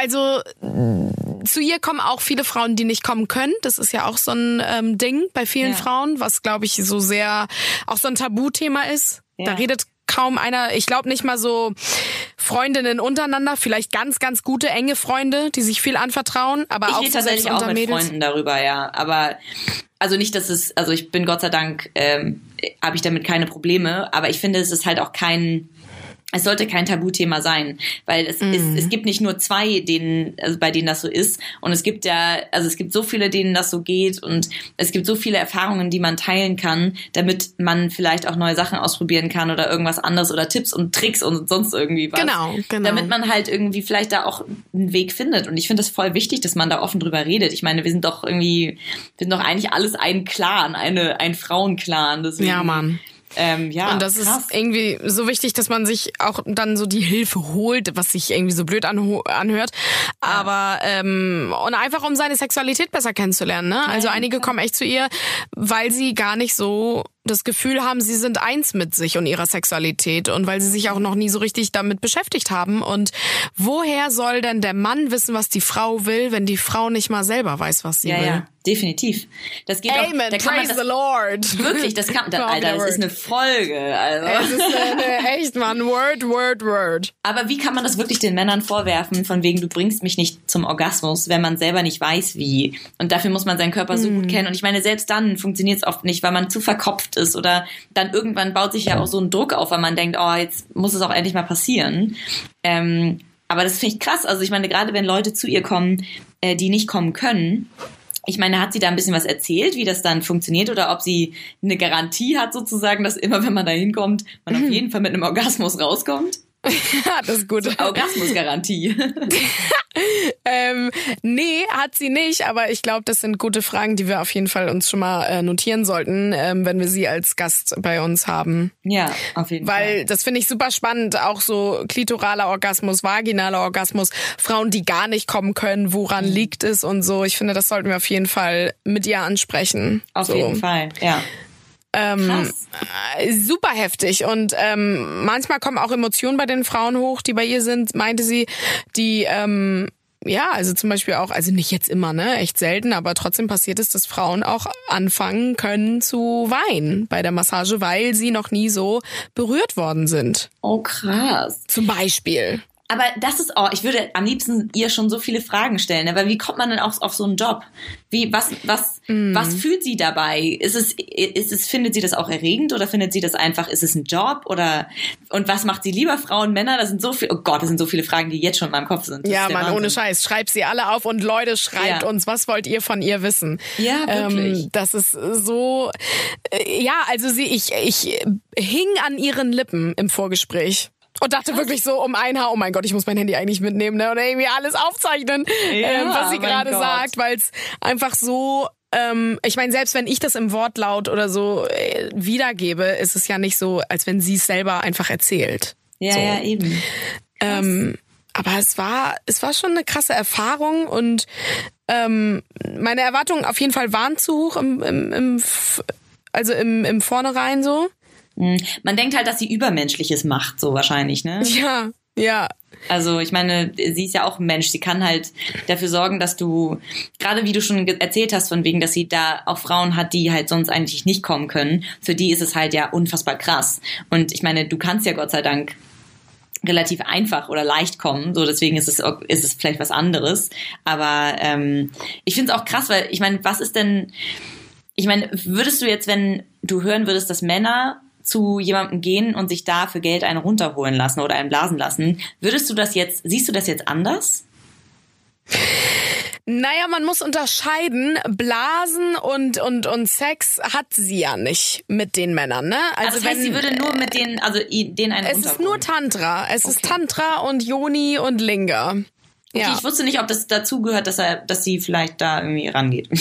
Also äh, zu ihr kommen auch viele Frauen, die nicht kommen können. Das ist ja auch so ein ähm, Ding bei vielen Ja. Frauen, was glaube ich so sehr auch so ein Tabuthema ist. Da Ja. redet kaum einer, ich glaube nicht mal so Freundinnen untereinander, vielleicht ganz, ganz gute, enge Freunde, die sich viel anvertrauen, aber Ich auch tatsächlich auch mit Mädels. Freunden darüber, ja. Aber also nicht, dass es, also ich bin Gott sei Dank, ähm, habe ich damit keine Probleme, aber ich finde, es ist halt auch kein, es sollte kein Tabuthema sein, weil es, mm. ist, es gibt nicht nur zwei, denen, also bei denen das so ist. Und es gibt ja, also es gibt so viele, denen das so geht und es gibt so viele Erfahrungen, die man teilen kann, damit man vielleicht auch neue Sachen ausprobieren kann oder irgendwas anderes oder Tipps und Tricks und sonst irgendwie was. Genau, genau. Damit man halt irgendwie vielleicht da auch einen Weg findet. Und ich finde es voll wichtig, dass man da offen drüber redet. Ich meine, wir sind doch irgendwie, wir sind doch eigentlich alles ein Clan, eine, ein Frauenclan. Deswegen, ja, Mann. Ähm, ja, und das krass. ist irgendwie so wichtig, dass man sich auch dann so die Hilfe holt, was sich irgendwie so blöd anhört. Aber ähm, und einfach um seine Sexualität besser kennenzulernen. Ne? Also einige kommen echt zu ihr, weil sie gar nicht so das Gefühl haben, sie sind eins mit sich und ihrer Sexualität und weil sie sich auch noch nie so richtig damit beschäftigt haben. Und woher soll denn der Mann wissen, was die Frau will, wenn die Frau nicht mal selber weiß, was sie ja, will? Ja, definitiv. Das geht Amen, auch, da praise das, the Lord. Wirklich, das kann, da, Alter, das ist eine Folge. Also. Es ist eine, echt, man, Word, Word, Word. Aber wie kann man das wirklich den Männern vorwerfen, von wegen, du bringst mich nicht zum Orgasmus, wenn man selber nicht weiß, wie? Und dafür muss man seinen Körper so mm. gut kennen. Und ich meine, selbst dann funktioniert es oft nicht, weil man zu verkopft ist oder dann irgendwann baut sich ja auch so ein Druck auf, weil man denkt, oh, jetzt muss es auch endlich mal passieren. Ähm, aber das finde ich krass. Also ich meine, gerade wenn Leute zu ihr kommen, äh, die nicht kommen können, ich meine, hat sie da ein bisschen was erzählt, wie das dann funktioniert oder ob sie eine Garantie hat sozusagen, dass immer, wenn man da hinkommt, man auf jeden Fall mit einem Orgasmus rauskommt? das ist gut. So Orgasmusgarantie. ähm, nee, hat sie nicht, aber ich glaube, das sind gute Fragen, die wir auf jeden Fall uns schon mal äh, notieren sollten, ähm, wenn wir sie als Gast bei uns haben. Ja, auf jeden Weil, Fall. Weil das finde ich super spannend, auch so klitoraler Orgasmus, vaginaler Orgasmus, Frauen, die gar nicht kommen können, woran mhm. liegt es und so. Ich finde, das sollten wir auf jeden Fall mit ihr ansprechen. Auf so. jeden Fall, ja. Ähm, äh, super heftig und ähm, manchmal kommen auch Emotionen bei den Frauen hoch, die bei ihr sind, meinte sie, die ähm, ja, also zum Beispiel auch, also nicht jetzt immer, ne, echt selten, aber trotzdem passiert es, dass Frauen auch anfangen können zu weinen bei der Massage, weil sie noch nie so berührt worden sind. Oh krass. Zum Beispiel. Aber das ist auch, ich würde am liebsten ihr schon so viele Fragen stellen, aber wie kommt man denn auch auf so einen Job? Wie, was, was, mm. was fühlt sie dabei? Ist es, ist es, findet sie das auch erregend oder findet sie das einfach, ist es ein Job oder, und was macht sie lieber, Frauen, Männer? Das sind so viele, oh Gott, das sind so viele Fragen, die jetzt schon in meinem Kopf sind. Das ja, Mann, ohne Scheiß. Schreibt sie alle auf und Leute, schreibt ja. uns, was wollt ihr von ihr wissen? Ja, wirklich. Ähm, das ist so, äh, ja, also sie, ich, ich hing an ihren Lippen im Vorgespräch. Und dachte Krass. wirklich so um ein Haar, oh mein Gott, ich muss mein Handy eigentlich mitnehmen ne? oder irgendwie alles aufzeichnen, ja, ähm, was sie gerade sagt, weil es einfach so ähm, ich meine, selbst wenn ich das im Wortlaut oder so äh, wiedergebe, ist es ja nicht so, als wenn sie es selber einfach erzählt. Ja, so. ja, eben. Ähm, aber es war, es war schon eine krasse Erfahrung und ähm, meine Erwartungen auf jeden Fall waren zu hoch im, im, im also im, im Vornherein so. Hm. Man denkt halt, dass sie Übermenschliches macht, so wahrscheinlich, ne? Ja, ja. Also ich meine, sie ist ja auch ein Mensch. Sie kann halt dafür sorgen, dass du, gerade wie du schon erzählt hast, von wegen, dass sie da auch Frauen hat, die halt sonst eigentlich nicht kommen können. Für die ist es halt ja unfassbar krass. Und ich meine, du kannst ja Gott sei Dank relativ einfach oder leicht kommen. So deswegen ist es ist es vielleicht was anderes. Aber ähm, ich finde es auch krass, weil ich meine, was ist denn? Ich meine, würdest du jetzt, wenn du hören würdest, dass Männer zu jemandem gehen und sich da für Geld einen runterholen lassen oder einen blasen lassen. Würdest du das jetzt, siehst du das jetzt anders? Naja, man muss unterscheiden. Blasen und, und, und Sex hat sie ja nicht mit den Männern, ne? Also, also das heißt, wenn, sie würde nur mit denen, also denen einen Es ist nur Tantra. Es okay. ist Tantra und Yoni und Linga. Okay, ja. ich wusste nicht, ob das dazu gehört, dass er, dass sie vielleicht da irgendwie rangeht.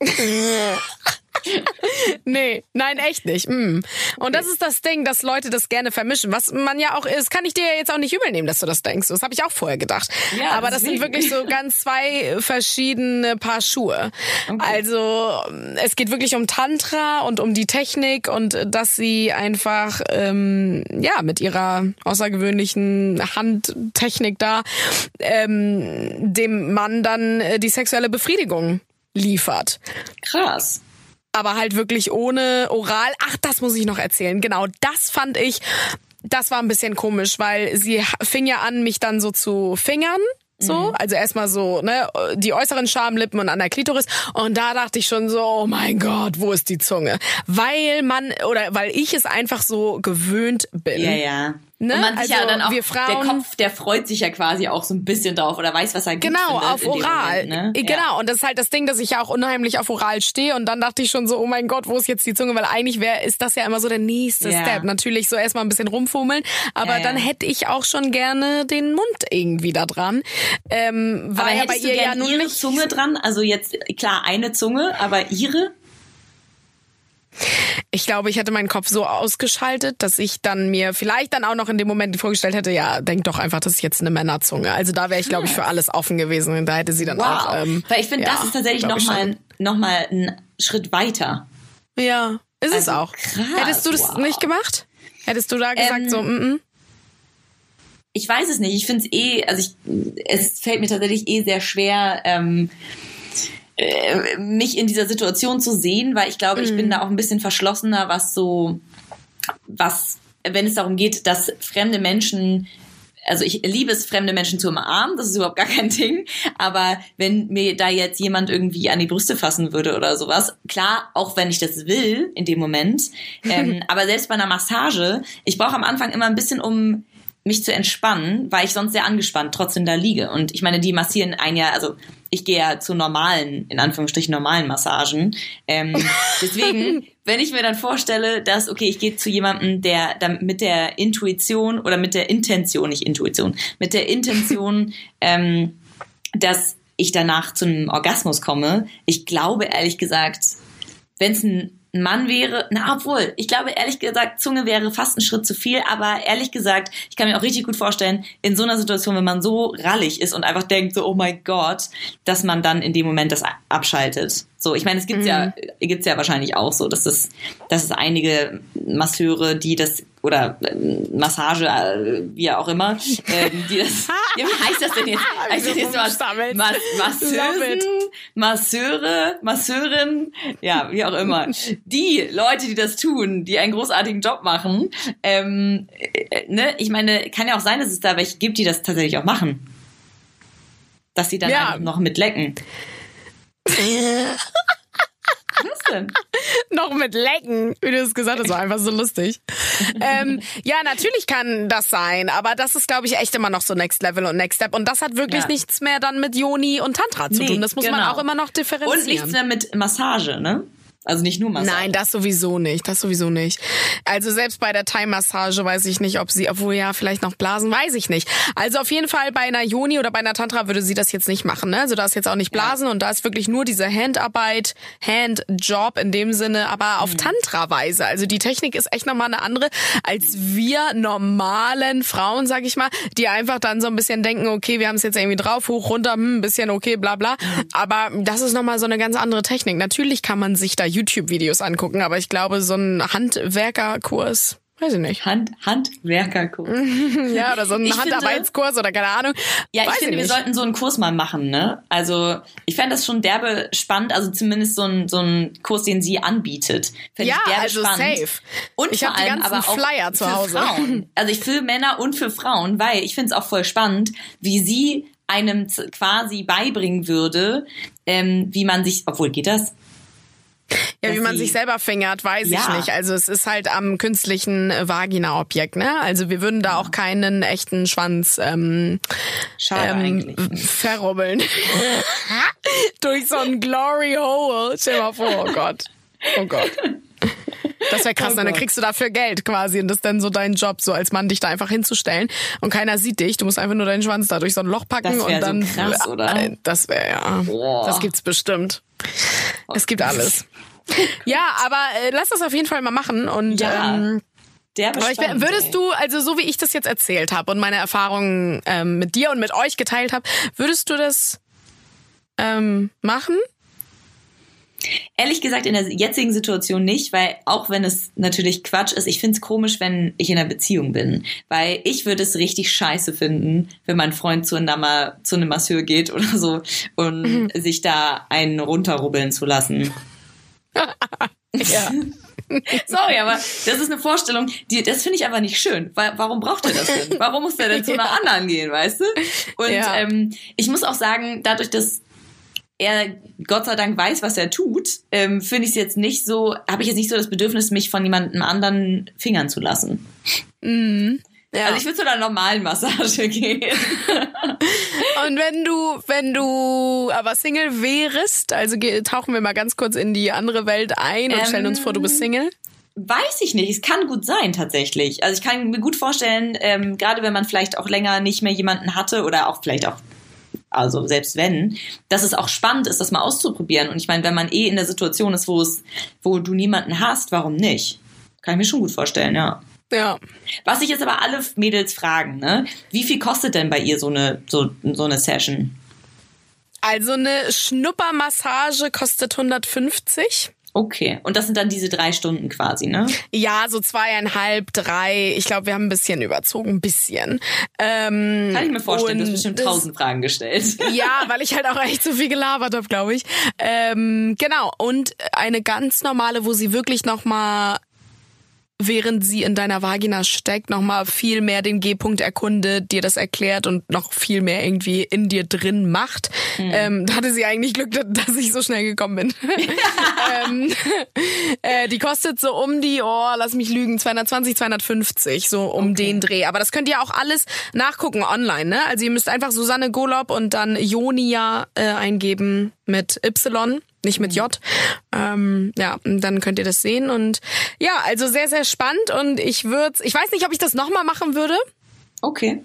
nee, nein, echt nicht. Mm. Und das ist das Ding, dass Leute das gerne vermischen. Was man ja auch ist, kann ich dir jetzt auch nicht übel nehmen, dass du das denkst. Das habe ich auch vorher gedacht. Ja, Aber das sind wirklich so ganz zwei verschiedene Paar Schuhe. Okay. Also es geht wirklich um Tantra und um die Technik und dass sie einfach ähm, ja mit ihrer außergewöhnlichen Handtechnik da ähm, dem Mann dann äh, die sexuelle Befriedigung liefert. Krass aber halt wirklich ohne Oral. Ach, das muss ich noch erzählen. Genau, das fand ich, das war ein bisschen komisch, weil sie fing ja an, mich dann so zu fingern. So, mhm. also erstmal so, ne, die äußeren Schamlippen und an der Klitoris. Und da dachte ich schon so, oh mein Gott, wo ist die Zunge? Weil man, oder weil ich es einfach so gewöhnt bin. Ja, ja Ne? Und man also ja dann auch, Frauen, der Kopf, der freut sich ja quasi auch so ein bisschen drauf oder weiß, was er gut Genau, auf Oral. Moment, ne? Genau, Ja. und das ist halt das Ding, dass ich ja auch unheimlich auf Oral stehe und dann dachte ich schon so, oh mein Gott, wo ist jetzt die Zunge? Weil eigentlich wäre, ist das ja immer so der nächste Ja. Step. Natürlich so erstmal ein bisschen rumfummeln, aber Ja, dann hätte ich auch schon gerne den Mund irgendwie da dran. Ähm, war Aber ja bei hättest du ihr ja nun ihre. Zunge dran? Also jetzt, klar, eine Zunge, aber ihre? Ich glaube, ich hätte meinen Kopf so ausgeschaltet, dass ich dann mir vielleicht dann auch noch in dem Moment vorgestellt hätte, ja, denk doch einfach, das ist jetzt eine Männerzunge. Also da wäre ich, glaube ich, für alles offen gewesen. Und da hätte sie dann Wow. auch. Ähm, Weil ich finde, ja, das ist tatsächlich nochmal noch mal ein Schritt weiter. Ja, ist es Also auch. krass, Hättest du das wow. nicht gemacht? Hättest du da gesagt, Ähm, so, mm, mm. Ich weiß es nicht. Ich finde es eh, also ich, es fällt mir tatsächlich eh sehr schwer, ähm, äh, mich in dieser Situation zu sehen, weil ich glaube, ich Mhm. bin da auch ein bisschen verschlossener, was so, was, wenn es darum geht, dass fremde Menschen also ich liebe es, fremde Menschen zu umarmen, das ist überhaupt gar kein Ding. Aber wenn mir da jetzt jemand irgendwie an die Brüste fassen würde oder sowas, klar, auch wenn ich das will in dem Moment, ähm, aber selbst bei einer Massage, ich brauche am Anfang immer ein bisschen, um mich zu entspannen, weil ich sonst sehr angespannt trotzdem da liege. Und ich meine, die massieren ein Jahr, also ich gehe ja zu normalen, in Anführungsstrichen normalen Massagen. Ähm, deswegen, wenn ich mir dann vorstelle, dass, okay, ich gehe zu jemandem, der dann mit der Intuition oder mit der Intention, nicht Intuition, mit der Intention, ähm, dass ich danach zu einem Orgasmus komme. Ich glaube ehrlich gesagt, wenn es ein Mann wäre, na obwohl, ich glaube ehrlich gesagt, Zunge wäre fast ein Schritt zu viel, aber ehrlich gesagt, ich kann mir auch richtig gut vorstellen, in so einer Situation, wenn man so rallig ist und einfach denkt so, oh mein Gott, dass man dann in dem Moment das abschaltet. So, ich meine, es gibt's ja, gibt's ja wahrscheinlich auch so, dass es, dass es einige Masseure, die das oder ähm, Massage, äh, wie auch immer, ähm, die das, ja, wie heißt das denn jetzt? Heißt das jetzt was? Mas Masseusen. Masseure, Masseurin, ja, wie auch immer. Die Leute, die das tun, die einen großartigen Job machen, ähm, äh, ne, ich meine, kann ja auch sein, dass es da welche gibt, die das tatsächlich auch machen. Dass sie dann Ja. einfach noch mitlecken. Was denn? noch mit Lecken, wie du es gesagt hast, war einfach so lustig. ähm, ja, natürlich kann das sein, aber das ist, glaube ich, echt immer noch so Next Level und Next Step. Und das hat wirklich Ja. nichts mehr dann mit Yoni und Tantra zu Nee, tun. Das muss man genau. auch immer noch differenzieren. Und nichts mehr mit Massage, ne? Also nicht nur Massage. Nein, das sowieso nicht. Das sowieso nicht. Also selbst bei der Thai-Massage weiß ich nicht, ob sie, obwohl ja, vielleicht noch Blasen, weiß ich nicht. Also auf jeden Fall bei einer Yoni oder bei einer Tantra würde sie das jetzt nicht machen. Ne? Also da ist jetzt auch nicht Blasen und da ist wirklich nur diese Handarbeit, Handjob in dem Sinne, aber auf Tantra-Weise. Also die Technik ist echt nochmal eine andere, als wir normalen Frauen, sag ich mal, die einfach dann so ein bisschen denken, okay, wir haben es jetzt irgendwie drauf, hoch, runter, hm, ein bisschen okay, bla bla. Aber das ist nochmal so eine ganz andere Technik. Natürlich kann man sich da YouTube-Videos angucken, aber ich glaube, so ein Handwerkerkurs, weiß ich nicht. Hand, Handwerkerkurs. Ja, oder so ein Ich finde- Handarbeitskurs oder keine Ahnung. Ja, ich weiß finde, wir nicht. sollten so einen Kurs mal machen, ne? Also, ich fände das schon derbe spannend, also zumindest so ein, so ein Kurs, den sie anbietet. Fänd Ja, ich derbe also spannend. safe. Und Ich vor hab die ganzen aber auch Flyer zu für Hause. Frauen. Also ich für Männer und für Frauen, weil ich finde es auch voll spannend, wie sie einem quasi beibringen würde, ähm, wie man sich, obwohl geht das? Ja, wie man sich selber fingert, weiß ich Ja. nicht. Also es ist halt am künstlichen äh, Vagina-Objekt, ne? Also wir würden da auch keinen echten Schwanz ähm, Schade ähm, eigentlich. verrubbeln. Durch so ein Glory Hole. Stell dir mal vor, oh Gott. Oh Gott. Das wäre krass, Oh dann Gott. kriegst du dafür Geld quasi und das ist dann so dein Job, so als Mann dich da einfach hinzustellen und keiner sieht dich. Du musst einfach nur deinen Schwanz da durch so ein Loch packen Das und dann. so krass, oder? Äh, Das wäre ja. Boah. Das gibt's bestimmt. Es gibt alles. Ja, aber äh, lass das auf jeden Fall mal machen und Ja. ähm, Derbe aber ich, würdest du, also so wie ich das jetzt erzählt habe und meine Erfahrungen ähm, mit dir und mit euch geteilt habe, würdest du das ähm, machen? Ehrlich gesagt, in der jetzigen Situation nicht, weil auch wenn es natürlich Quatsch ist, ich finde es komisch, wenn ich in einer Beziehung bin. Weil ich würde es richtig scheiße finden, wenn mein Freund zu, einer, zu einem Masseur geht oder so und Mhm. sich da einen runterrubbeln zu lassen. Ja. Sorry, aber das ist eine Vorstellung, die, das finde ich aber nicht schön. Warum braucht er das denn? Warum muss er denn zu einer anderen gehen, weißt du? Und Ja. ähm, ich muss auch sagen, dadurch, dass er Gott sei Dank weiß, was er tut, ähm, finde ich es jetzt nicht so, habe ich jetzt nicht so das Bedürfnis, mich von jemandem anderen fingern zu lassen. Ja. Also ich würde zu einer normalen Massage gehen. Und wenn du, wenn du aber Single wärst, also tauchen wir mal ganz kurz in die andere Welt ein und ähm, stellen uns vor, du bist Single. Weiß ich nicht. Es kann gut sein, tatsächlich. Also ich kann mir gut vorstellen, ähm, gerade wenn man vielleicht auch länger nicht mehr jemanden hatte oder auch vielleicht auch also selbst wenn, dass es auch spannend ist, das mal auszuprobieren. Und ich meine, wenn man eh in der Situation ist, wo es, wo du niemanden hast, warum nicht? Kann ich mir schon gut vorstellen, ja. Ja. Was sich jetzt aber alle Mädels fragen, ne? Wie viel kostet denn bei ihr so eine, so, so eine Session? Also eine Schnuppermassage kostet 150. Okay, und das sind dann diese drei Stunden quasi, ne? Ja, so zweieinhalb, drei. Ich glaube, wir haben ein bisschen überzogen, ein bisschen. Ähm, Kann ich mir vorstellen, du hast bestimmt tausend Fragen gestellt. Ja, weil ich halt auch echt so viel gelabert habe, glaube ich. Ähm, genau, und eine ganz normale, wo sie wirklich nochmal während sie in deiner Vagina steckt, nochmal viel mehr den G-Punkt erkundet, dir das erklärt und noch viel mehr irgendwie in dir drin macht. Mhm. Ähm, da hatte sie eigentlich Glück, dass ich so schnell gekommen bin. ähm, äh, die kostet so um die, oh, lass mich lügen, 220, 250, so um okay. den Dreh. Aber das könnt ihr auch alles nachgucken online, ne? Also ihr müsst einfach Susanne Golob und dann Jonia äh, eingeben mit Y nicht mit J. Ähm, ja, dann könnt ihr das sehen und ja, also sehr, sehr spannend und ich würde, ich weiß nicht, ob ich das nochmal machen würde. Okay.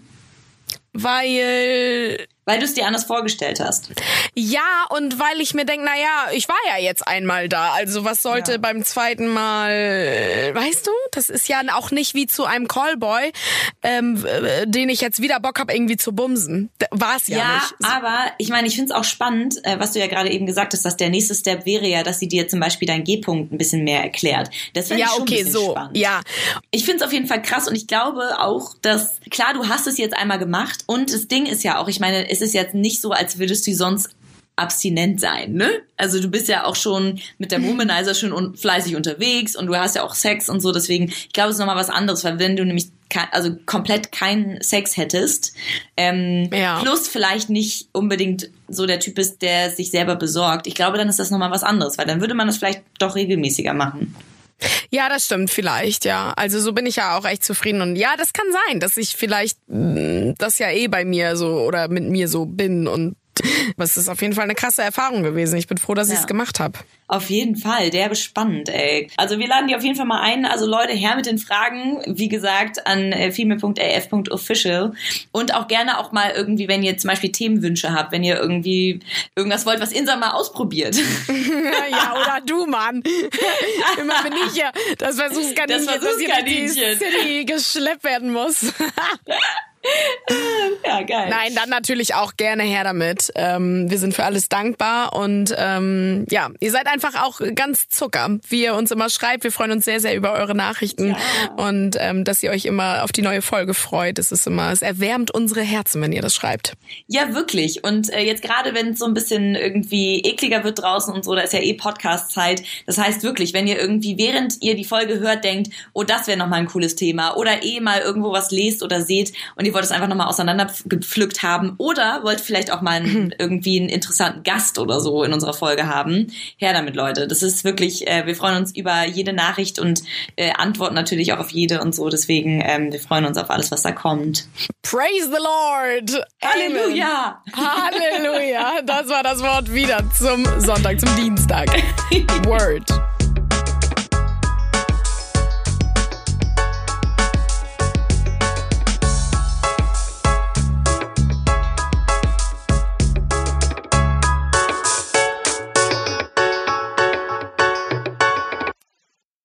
Weil weil du es dir anders vorgestellt hast. Ja, und weil ich mir denke, na ja, ich war ja jetzt einmal da. Also was sollte ja. beim zweiten Mal, weißt du? Das ist ja auch nicht wie zu einem Callboy, ähm, äh, den ich jetzt wieder Bock hab irgendwie zu bumsen. War es ja, ja nicht. Ja, aber ich meine, ich finde es auch spannend, äh, was du ja gerade eben gesagt hast, dass der nächste Step wäre ja, dass sie dir zum Beispiel deinen G-Punkt ein bisschen mehr erklärt. Das wäre ja, schon okay, ein bisschen so. spannend. Ja, ich finde es auf jeden Fall krass und ich glaube auch, dass klar, du hast es jetzt einmal gemacht und das Ding ist ja auch, ich meine, es ist jetzt nicht so, als würdest du sonst abstinent sein, ne? Also du bist ja auch schon mit der Womanizer schon un fleißig unterwegs und du hast ja auch Sex und so, deswegen, ich glaube, es ist nochmal was anderes, weil wenn du nämlich also komplett keinen Sex hättest, ähm, ja. plus vielleicht nicht unbedingt so der Typ ist, der sich selber besorgt, ich glaube, dann ist das nochmal was anderes, weil dann würde man das vielleicht doch regelmäßiger machen. Ja, das stimmt vielleicht, ja. Also so bin ich ja auch echt zufrieden und ja, das kann sein, dass ich vielleicht mh, mm, das ja eh bei mir so oder mit mir so bin und was ist auf jeden Fall eine krasse Erfahrung gewesen. Ich bin froh, dass ja. ich es gemacht habe. Auf jeden Fall, der ist spannend, ey. Also wir laden die auf jeden Fall mal ein. Also Leute, her mit den Fragen, wie gesagt, an äh, female.af.official und auch gerne auch mal irgendwie, wenn ihr zum Beispiel Themenwünsche habt, wenn ihr irgendwie irgendwas wollt, was Insa mal ausprobiert. ja, oder du, Mann. Immer bin ich ja das Versuchskaninchen, das, Versuchskaninchen. dass hier die City geschleppt werden muss. Ja, geil. Nein, dann natürlich auch gerne her damit. Ähm, wir sind für alles dankbar und ähm, ja, ihr seid einfach auch ganz Zucker, wie ihr uns immer schreibt. Wir freuen uns sehr, sehr über eure Nachrichten ja. und ähm, dass ihr euch immer auf die neue Folge freut. Es ist immer, es erwärmt unsere Herzen, wenn ihr das schreibt. Ja, wirklich. Und äh, jetzt gerade, wenn es so ein bisschen irgendwie ekliger wird draußen und so, da ist ja eh Podcast-Zeit. Das heißt wirklich, wenn ihr irgendwie während ihr die Folge hört, denkt, oh, das wäre nochmal ein cooles Thema oder eh mal irgendwo was lest oder seht und ihr wollt es einfach nochmal auseinandergepflückt haben oder wollt vielleicht auch mal einen, mhm. irgendwie einen interessanten Gast oder so in unserer Folge haben. Her damit, Leute. Das ist wirklich, äh, wir freuen uns über jede Nachricht und äh, antworten natürlich auch auf jede und so. Deswegen, ähm, wir freuen uns auf alles, was da kommt. Praise the Lord! Halleluja! Halleluja! Das war das Wort wieder zum Sonntag, zum Dienstag. Word.